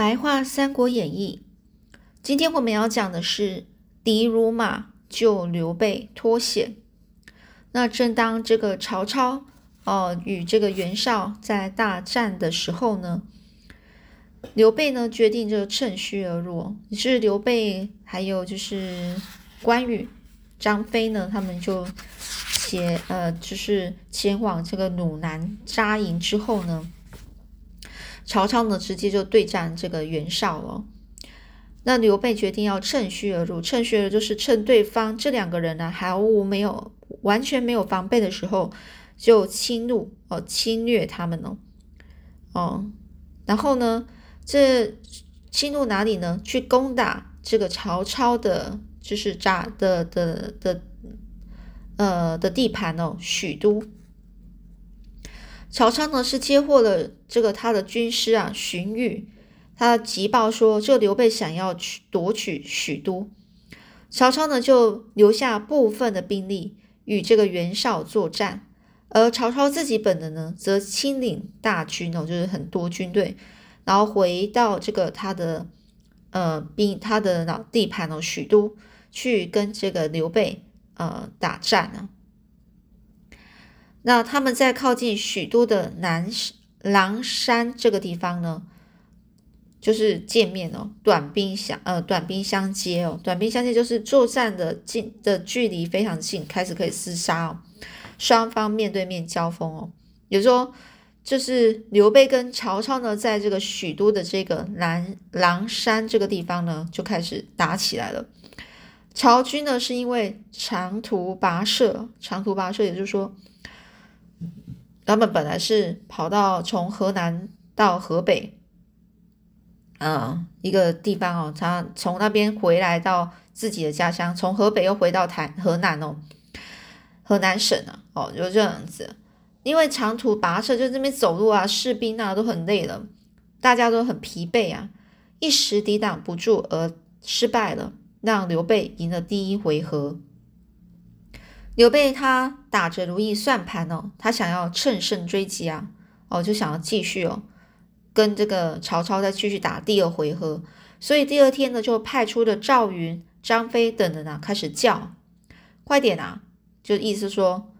白话《三国演义》，今天我们要讲的是狄如马救刘备脱险。那正当这个曹操哦与这个袁绍在大战的时候呢，刘备呢决定就趁虚而入，于是刘备还有就是关羽、张飞呢，他们就前呃就是前往这个鲁南扎营之后呢。曹操呢，直接就对战这个袁绍了。那刘备决定要趁虚而入，趁虚而入就是趁对方这两个人呢毫无没有完全没有防备的时候，就侵入哦，侵略他们哦，哦，然后呢，这侵入哪里呢？去攻打这个曹操的，就是扎的的的呃的地盘哦，许都。曹操呢是接获了这个他的军师啊荀彧，他急报说，这刘备想要去夺取许都，曹操呢就留下部分的兵力与这个袁绍作战，而曹操自己本人呢则亲领大军哦，就是很多军队，然后回到这个他的呃兵他的老地盘哦许都去跟这个刘备呃打战啊。那他们在靠近许都的南狼山这个地方呢，就是见面哦，短兵相呃短兵相接哦，短兵相接就是作战的近的距离非常近，开始可以厮杀哦，双方面对面交锋哦，也就是说，就是刘备跟曹操呢，在这个许都的这个南狼山这个地方呢，就开始打起来了。曹军呢是因为长途跋涉，长途跋涉，也就是说。他们本来是跑到从河南到河北，嗯，一个地方哦，他从那边回来到自己的家乡，从河北又回到台河南哦，河南省啊，哦，就这样子。因为长途跋涉，就这边走路啊，士兵啊都很累了，大家都很疲惫啊，一时抵挡不住而失败了，让刘备赢了第一回合。刘备他打着如意算盘哦，他想要乘胜追击啊，哦，就想要继续哦，跟这个曹操再继续打第二回合。所以第二天呢，就派出了赵云、张飞等人啊，开始叫，快点啊！就意思说，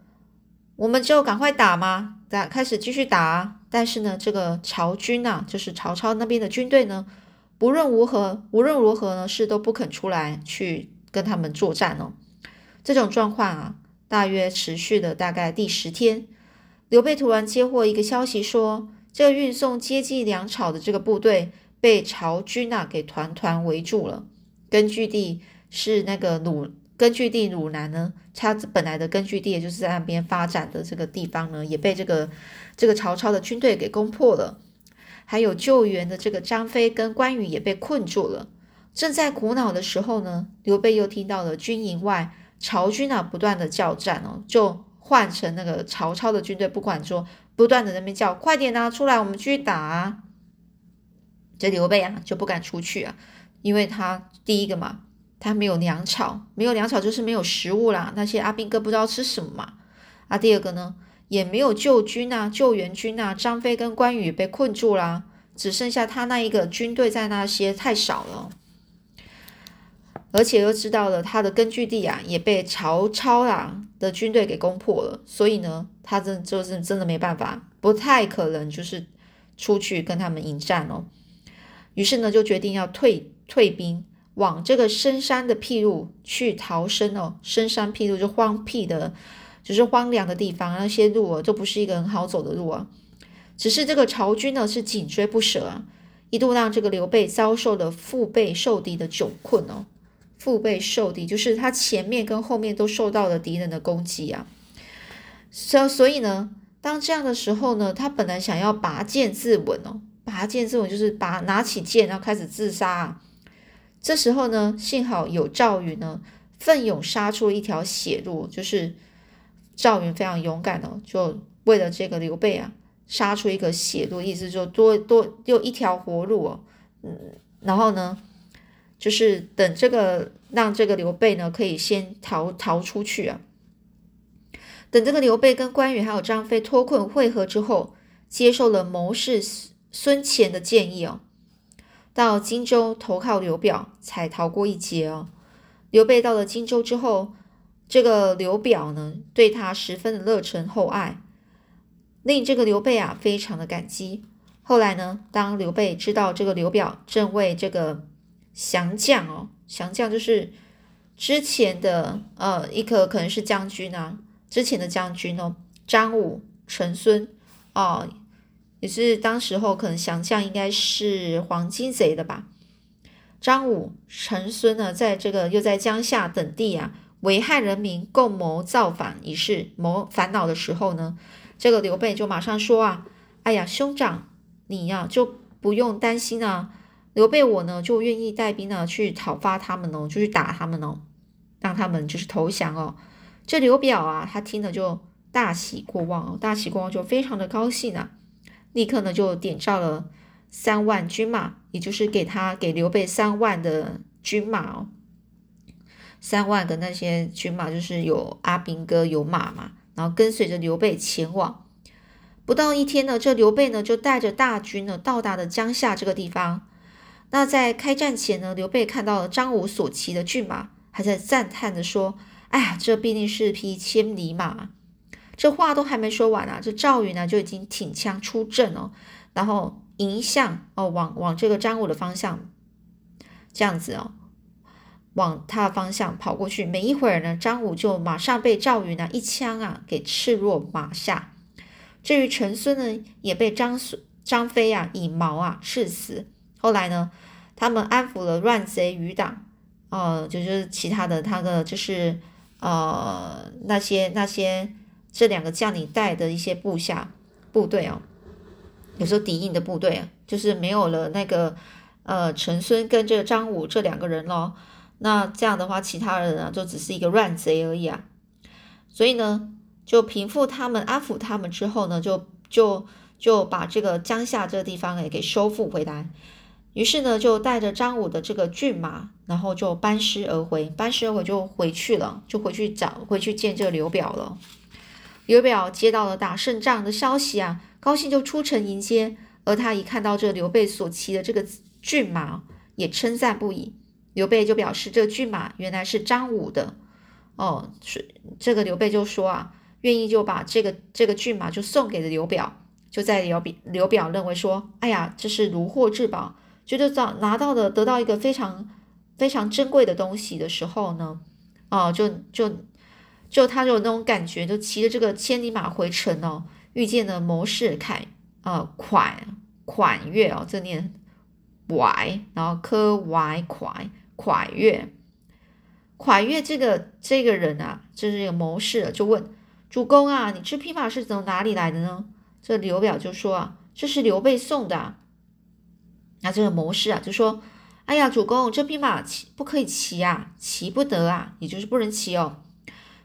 我们就赶快打吗？打，开始继续打。但是呢，这个曹军啊，就是曹操那边的军队呢，不论如何，无论如何呢，是都不肯出来去跟他们作战哦。这种状况啊。大约持续了大概第十天，刘备突然接获一个消息，说这运送接济粮草的这个部队被曹军啊给团团围住了。根据地是那个鲁，根据地鲁南呢，他本来的根据地也就是在那边发展的这个地方呢，也被这个这个曹操的军队给攻破了。还有救援的这个张飞跟关羽也被困住了。正在苦恼的时候呢，刘备又听到了军营外。曹军啊，不断的叫战哦，就换成那个曹操的军队，不管说不断的那边叫，快点啊，出来，我们继续打啊。这刘备啊，就不敢出去啊，因为他第一个嘛，他没有粮草，没有粮草就是没有食物啦，那些阿兵哥不知道吃什么嘛。啊，第二个呢，也没有救军啊，救援军啊，张飞跟关羽被困住啦，只剩下他那一个军队在那些，太少了。而且又知道了他的根据地啊，也被曹操啊的军队给攻破了，所以呢，他真就是真的没办法，不太可能就是出去跟他们迎战哦。于是呢，就决定要退退兵，往这个深山的僻路去逃生哦。深山僻路就荒僻的，就是荒凉的地方，那些路啊都不是一个很好走的路啊。只是这个曹军呢是紧追不舍啊，一度让这个刘备遭受了腹背受敌的窘困哦。腹背受敌，就是他前面跟后面都受到了敌人的攻击啊。所所以呢，当这样的时候呢，他本来想要拔剑自刎哦，拔剑自刎就是拔拿起剑然后开始自杀。啊这时候呢，幸好有赵云呢，奋勇杀出一条血路，就是赵云非常勇敢哦，就为了这个刘备啊，杀出一个血路，意思就多多又一条活路哦。嗯，然后呢？就是等这个让这个刘备呢，可以先逃逃出去啊。等这个刘备跟关羽还有张飞脱困会合之后，接受了谋士孙乾的建议哦，到荆州投靠刘表，才逃过一劫哦。刘备到了荆州之后，这个刘表呢，对他十分的热忱厚爱，令这个刘备啊非常的感激。后来呢，当刘备知道这个刘表正为这个降将哦，降将就是之前的呃一个可能是将军啊，之前的将军哦，张武、陈孙哦，也是当时候可能降将应该是黄巾贼的吧。张武、陈孙呢，在这个又在江夏等地啊，危害人民，共谋造反一事，谋烦恼的时候呢，这个刘备就马上说啊，哎呀，兄长。你呀就不用担心啊，刘备我呢就愿意带兵呢去讨伐他们哦，就去打他们哦，让他们就是投降哦。这刘表啊，他听了就大喜过望哦，大喜过望就非常的高兴啊，立刻呢就点召了三万军马，也就是给他给刘备三万的军马哦，三万个那些军马就是有阿兵哥有马嘛，然后跟随着刘备前往。不到一天呢，这刘备呢就带着大军呢到达了江夏这个地方。那在开战前呢，刘备看到了张武所骑的骏马，还在赞叹的说：“哎呀，这必定是匹千里马。”这话都还没说完啊，这赵云呢就已经挺枪出阵哦，然后迎向哦，往往这个张武的方向，这样子哦，往他的方向跑过去。没一会儿呢，张武就马上被赵云呢一枪啊给刺落马下。至于陈孙呢，也被张孙张飞啊以矛啊刺死。后来呢，他们安抚了乱贼余党，呃，就是其他的他的就是呃那些那些这两个将领带的一些部下部队哦，有时候敌营的部队啊，就是没有了那个呃陈孙跟这个张武这两个人咯。那这样的话，其他人啊就只是一个乱贼而已啊。所以呢。就平复他们、安抚他们之后呢，就就就把这个江夏这个地方也给收复回来。于是呢，就带着张武的这个骏马，然后就班师而回，班师而回就回去了，就回去找回去见这刘表了。刘表接到了打胜仗的消息啊，高兴就出城迎接。而他一看到这刘备所骑的这个骏马，也称赞不已。刘备就表示，这骏马原来是张武的。哦，是这个刘备就说啊。愿意就把这个这个骏马就送给了刘表，就在刘表刘表认为说，哎呀，这是如获至宝，觉得找拿到的得到一个非常非常珍贵的东西的时候呢，哦，就就就他就有那种感觉，就骑着这个千里马回城哦，遇见了谋士凯呃款款月哦，这念拐，然后科拐款款月款月这个这个人啊，就是有谋士，就问。主公啊，你这匹马是从哪里来的呢？这刘表就说啊，这是刘备送的。那这个谋士啊就说，哎呀，主公，这匹马骑不可以骑啊，骑不得啊，也就是不能骑哦。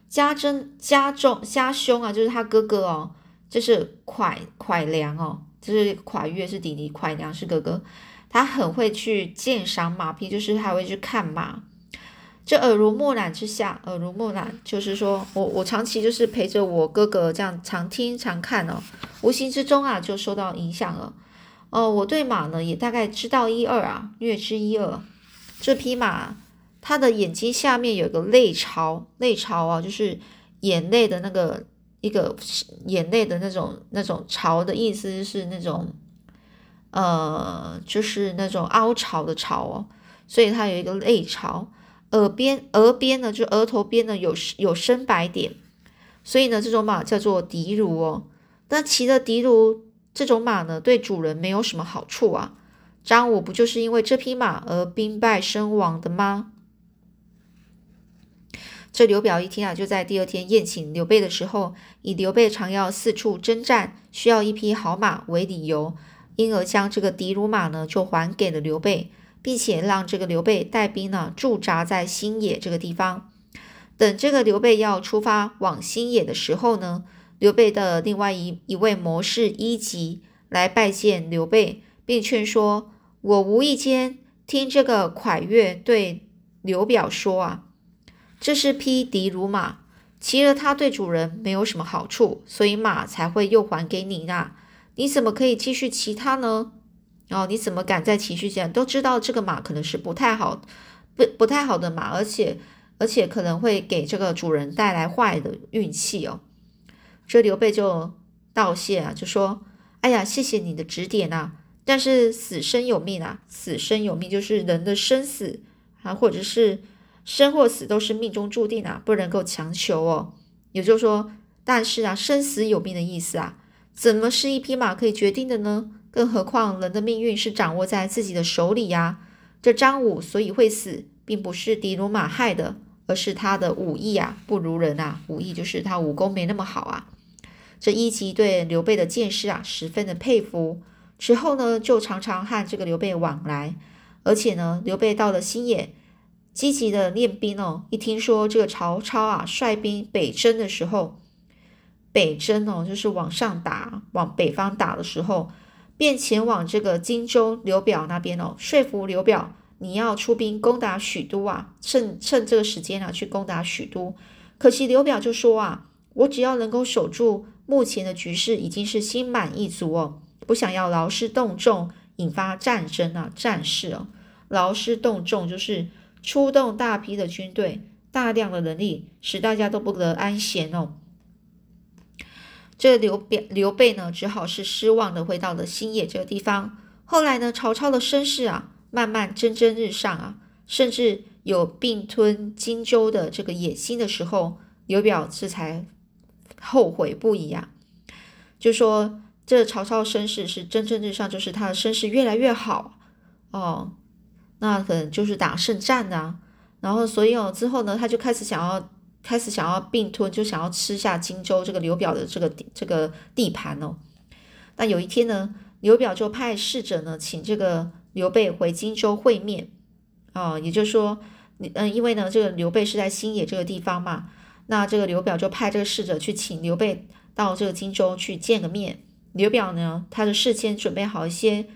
家珍家中家兄啊，就是他哥哥哦，就是蒯蒯良哦，就是蒯越是弟弟，蒯良是哥哥，他很会去鉴赏马匹，就是还会去看马。这耳濡目染之下，耳濡目染就是说我我长期就是陪着我哥哥这样常听常看哦，无形之中啊就受到影响了。哦，我对马呢也大概知道一二啊，略知一二。这匹马它的眼睛下面有个泪巢，泪巢啊就是眼泪的那个一个眼泪的那种那种巢的意思是那种呃就是那种凹槽的槽哦，所以它有一个泪巢。耳边，额边呢，就额头边呢有有深白点，所以呢，这种马叫做迪卢哦。那骑的迪卢这种马呢，对主人没有什么好处啊。张武不就是因为这匹马而兵败身亡的吗？这刘表一听啊，就在第二天宴请刘备的时候，以刘备常要四处征战，需要一匹好马为理由，因而将这个狄卢马呢，就还给了刘备。并且让这个刘备带兵呢驻扎在新野这个地方，等这个刘备要出发往新野的时候呢，刘备的另外一一位谋士一级来拜见刘备，并劝说：“我无意间听这个蒯越对刘表说啊，这是匹敌如马，骑了它对主人没有什么好处，所以马才会又还给你那，你怎么可以继续骑它呢？”哦，你怎么敢在情绪间都知道这个马可能是不太好，不不太好的马，而且而且可能会给这个主人带来坏的运气哦。这刘备就道谢啊，就说：“哎呀，谢谢你的指点呐，但是死生有命啊，死生有命就是人的生死啊，或者是生或死都是命中注定啊，不能够强求哦。也就是说，但是啊，生死有命的意思啊。”怎么是一匹马可以决定的呢？更何况人的命运是掌握在自己的手里呀。这张武所以会死，并不是迪卢马害的，而是他的武艺啊不如人啊。武艺就是他武功没那么好啊。这一级对刘备的见识啊十分的佩服，之后呢就常常和这个刘备往来，而且呢刘备到了新野，积极的练兵哦。一听说这个曹操啊率兵北征的时候。北征哦，就是往上打，往北方打的时候，便前往这个荆州刘表那边哦，说服刘表你要出兵攻打许都啊，趁趁这个时间啊去攻打许都。可惜刘表就说啊，我只要能够守住目前的局势，已经是心满意足哦，不想要劳师动众，引发战争啊战事哦。劳师动众就是出动大批的军队，大量的人力，使大家都不得安闲哦。这刘表刘备呢，只好是失望的回到了新野这个地方。后来呢，曹操的声势啊，慢慢蒸蒸日上啊，甚至有并吞荆州的这个野心的时候，刘表这才后悔不已啊。就说这曹操身世是蒸蒸日上，就是他的身世越来越好哦，那可能就是打胜仗啊。然后所以哦，之后呢，他就开始想要。开始想要并吞，就想要吃下荆州这个刘表的这个这个地盘哦。那有一天呢，刘表就派使者呢，请这个刘备回荆州会面啊。也就是说，你嗯，因为呢，这个刘备是在新野这个地方嘛，那这个刘表就派这个使者去请刘备到这个荆州去见个面。刘表呢，他的事先准备好一些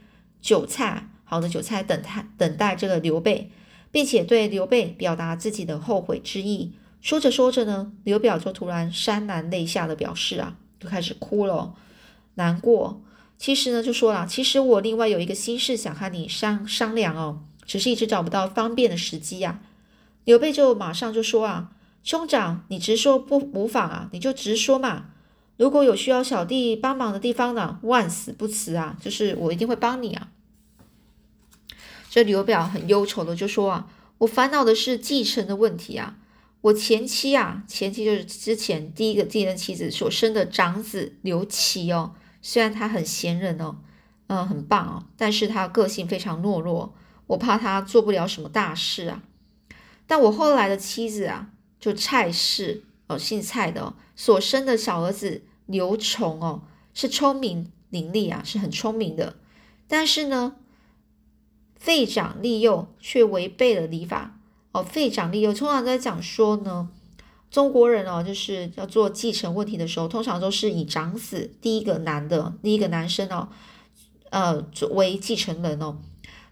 酒菜，好的酒菜等他等待这个刘备，并且对刘备表达自己的后悔之意。说着说着呢，刘表就突然潸然泪下的表示啊，就开始哭了，难过。其实呢，就说了，其实我另外有一个心事想和你商商量哦，只是一直找不到方便的时机呀。刘备就马上就说啊，兄长，你直说不无妨啊，你就直说嘛。如果有需要小弟帮忙的地方呢，万死不辞啊，就是我一定会帮你啊。这刘表很忧愁的就说啊，我烦恼的是继承的问题啊。我前妻啊，前妻就是之前第一个继任妻子所生的长子刘琦哦。虽然他很贤人哦，嗯，很棒哦，但是他个性非常懦弱，我怕他做不了什么大事啊。但我后来的妻子啊，就蔡氏哦，姓蔡的哦，所生的小儿子刘崇哦，是聪明伶俐啊，是很聪明的。但是呢，废长立幼却违背了礼法。哦，废长立幼，通常在讲说呢，中国人哦，就是要做继承问题的时候，通常都是以长子第一个男的，第一个男生哦，呃，作为继承人哦。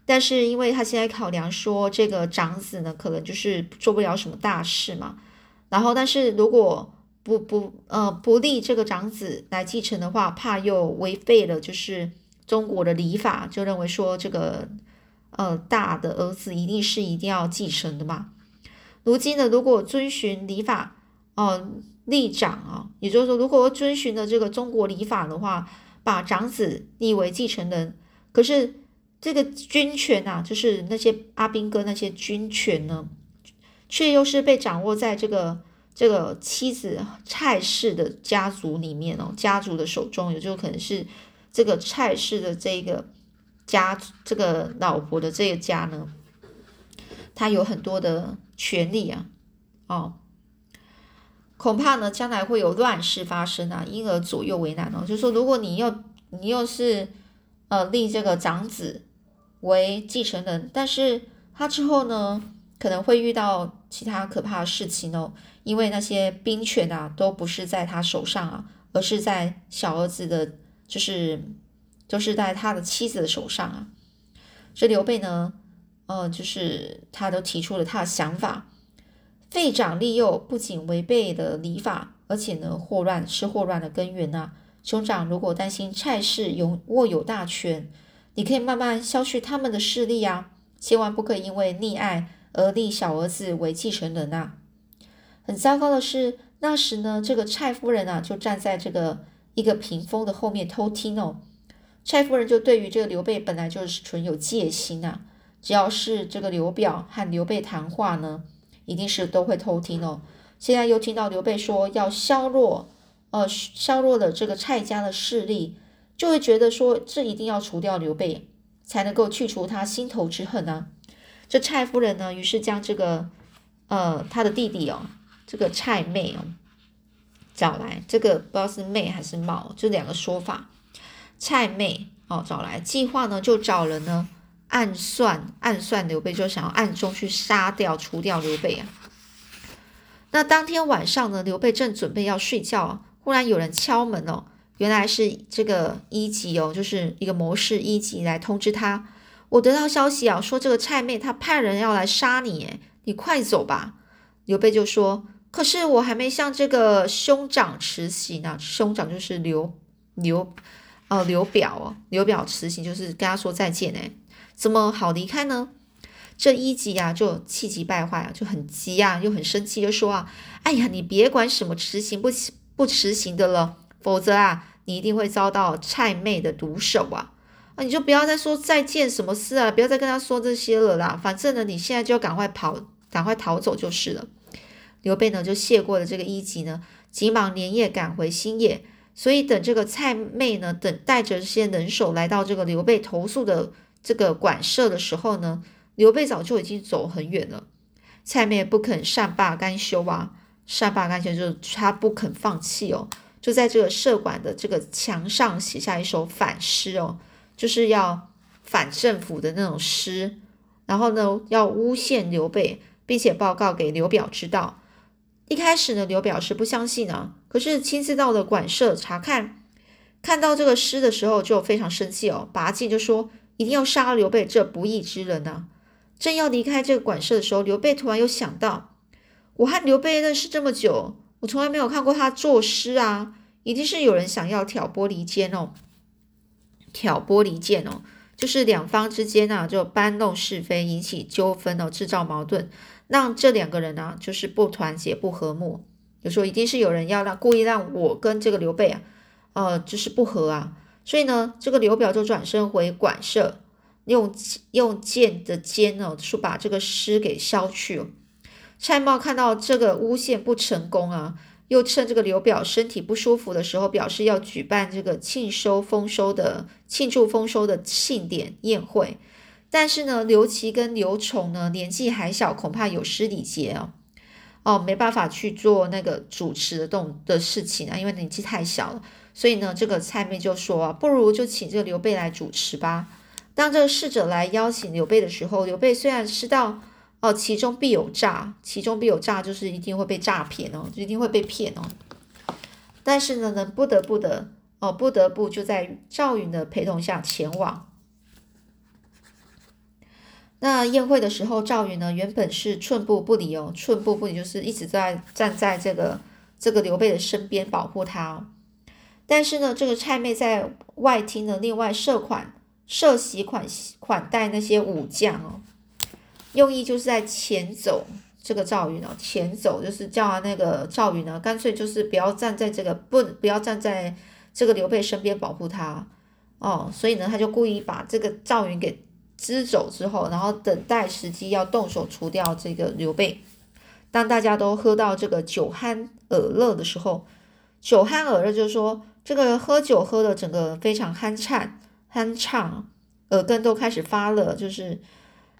但是因为他现在考量说，这个长子呢，可能就是做不了什么大事嘛。然后，但是如果不不呃不立这个长子来继承的话，怕又违背了就是中国的礼法，就认为说这个。呃，大的儿子一定是一定要继承的嘛。如今呢，如果遵循礼法，哦，立长啊，也就是说，如果遵循的这个中国礼法的话，把长子立为继承人，可是这个军权啊，就是那些阿兵哥那些军权呢，却又是被掌握在这个这个妻子蔡氏的家族里面哦，家族的手中，也就可能是这个蔡氏的这个。家这个老婆的这个家呢，他有很多的权利啊，哦，恐怕呢将来会有乱世发生啊，因而左右为难哦。就是说，如果你要你又是呃立这个长子为继承人，但是他之后呢可能会遇到其他可怕的事情哦，因为那些兵权啊都不是在他手上啊，而是在小儿子的，就是。就是在他的妻子的手上啊，这刘备呢，呃，就是他都提出了他的想法，废长立幼不仅违背了礼法，而且呢，祸乱是祸乱的根源呐。兄长如果担心蔡氏有握有大权，你可以慢慢消去他们的势力啊，千万不可以因为溺爱而立小儿子为继承人啊。很糟糕的是，那时呢，这个蔡夫人啊，就站在这个一个屏风的后面偷听哦。蔡夫人就对于这个刘备本来就是存有戒心啊，只要是这个刘表和刘备谈话呢，一定是都会偷听哦。现在又听到刘备说要削弱，呃，削弱了这个蔡家的势力，就会觉得说这一定要除掉刘备，才能够去除他心头之恨呢。这蔡夫人呢，于是将这个，呃，他的弟弟哦，这个蔡妹哦，找来，这个不知道是妹还是茂，就两个说法。蔡妹哦，找来，计划呢就找人呢暗算暗算刘备，就想要暗中去杀掉除掉刘备啊。那当天晚上呢，刘备正准备要睡觉，忽然有人敲门哦，原来是这个一级哦，就是一个谋士一级来通知他，我得到消息啊，说这个蔡妹她派人要来杀你，你快走吧。刘备就说，可是我还没向这个兄长辞行呢，兄长就是刘刘哦刘表哦，刘表辞行就是跟他说再见哎，怎么好离开呢？这一级啊，就气急败坏啊，就很急啊，又很生气，就说啊，哎呀，你别管什么执行不不执行的了，否则啊，你一定会遭到蔡妹的毒手啊！啊，你就不要再说再见什么事啊，不要再跟他说这些了啦。反正呢，你现在就赶快跑，赶快逃走就是了。刘备呢，就谢过了这个一级呢，急忙连夜赶回新野。所以等这个蔡妹呢，等带着这些人手来到这个刘备投宿的这个馆舍的时候呢。刘备早就已经走很远了，蔡妹不肯善罢甘休啊，善罢甘休就是他不肯放弃哦，就在这个社馆的这个墙上写下一首反诗哦，就是要反政府的那种诗，然后呢要诬陷刘备，并且报告给刘表知道。一开始呢，刘表是不相信啊，可是亲自到了馆舍查看，看到这个诗的时候就非常生气哦，拔剑就说一定要杀刘备这不义之人呐。正要离开这个馆舍的时候，刘备突然又想到，我和刘备认识这么久，我从来没有看过他作诗啊，一定是有人想要挑拨离间哦，挑拨离间哦，就是两方之间啊，就搬弄是非，引起纠纷哦，制造矛盾，让这两个人呢，就是不团结、不和睦。就说一定是有人要让故意让我跟这个刘备啊，呃，就是不和啊，所以呢，这个刘表就转身回馆舍。用用剑的尖哦，是把这个诗给削去哦。蔡瑁看到这个诬陷不成功啊，又趁这个刘表身体不舒服的时候，表示要举办这个庆收丰收的庆祝丰收的庆典宴会。但是呢，刘琦跟刘琮呢年纪还小，恐怕有失礼节哦，哦，没办法去做那个主持的动的事情啊，因为年纪太小了。所以呢，这个蔡妹就说，不如就请这个刘备来主持吧。当这个侍者来邀请刘备的时候，刘备虽然知道哦，其中必有诈，其中必有诈，就是一定会被诈骗哦，一定会被骗哦。但是呢，呢不得不的哦，不得不就在赵云的陪同下前往。那宴会的时候，赵云呢原本是寸步不离哦，寸步不离就是一直在站在这个这个刘备的身边保护他。但是呢，这个蔡妹在外厅呢另外设款。设席款款待那些武将哦，用意就是在前走这个赵云哦，前走就是叫那个赵云呢，干脆就是不要站在这个不不要站在这个刘备身边保护他哦，所以呢，他就故意把这个赵云给支走之后，然后等待时机要动手除掉这个刘备。当大家都喝到这个酒酣耳热的时候，酒酣耳热就是说这个喝酒喝的整个非常酣畅。酣畅，耳根都开始发热，就是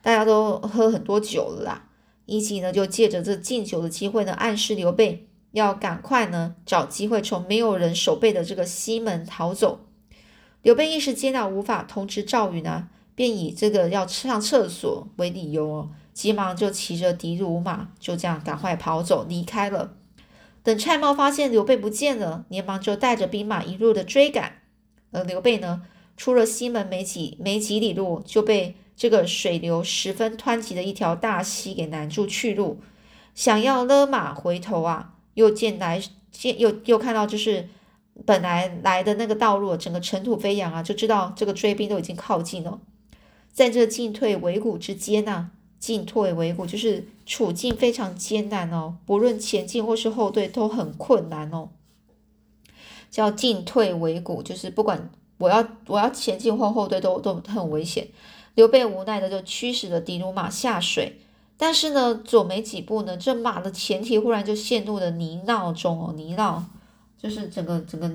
大家都喝很多酒了啦。一起呢就借着这敬酒的机会呢，暗示刘备要赶快呢找机会从没有人守备的这个西门逃走。刘备一时间呢无法通知赵云呢，便以这个要上厕所为理由哦，急忙就骑着的卢马就这样赶快跑走离开了。等蔡瑁发现刘备不见了，连忙就带着兵马一路的追赶，而刘备呢？出了西门没几没几里路，就被这个水流十分湍急的一条大溪给拦住去路。想要勒马回头啊，又见来见又又看到就是本来来的那个道路，整个尘土飞扬啊，就知道这个追兵都已经靠近了，在这进退维谷之间呢，进退维谷就是处境非常艰难哦，不论前进或是后退都很困难哦，叫进退维谷，就是不管我要我要前进或后退都都很危险。刘备无奈的就驱使着的卢马下水，但是呢，走没几步呢，这马的前蹄忽然就陷入了泥淖中哦，泥淖。就是整个整个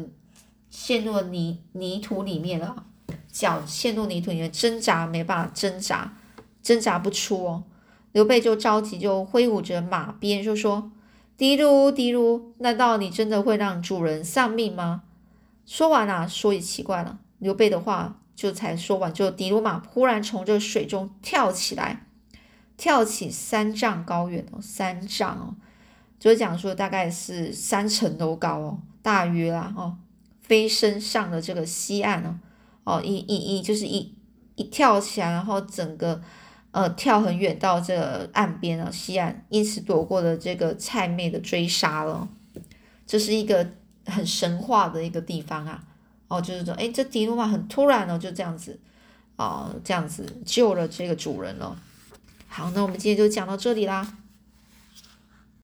陷入了泥泥土里面了，脚陷入泥土里面挣扎没办法挣扎，挣扎不出哦。刘备就着急，就挥舞着马鞭，就说：“狄卢，狄卢，难道你真的会让主人丧命吗？”说完啊，说也奇怪了，刘备的话就才说完，就迪卢马忽然从这水中跳起来，跳起三丈高远哦，三丈哦，就是讲说大概是三层楼高哦。大约啦，哦，飞身上了这个西岸哦，哦，一一一就是一一跳起来，然后整个呃跳很远到这个岸边啊，西岸，因此躲过了这个蔡妹的追杀了。这是一个很神话的一个地方啊，哦，就是说，哎，这迪诺玛很突然哦，就这样子，啊，这样子救了这个主人了。好，那我们今天就讲到这里啦。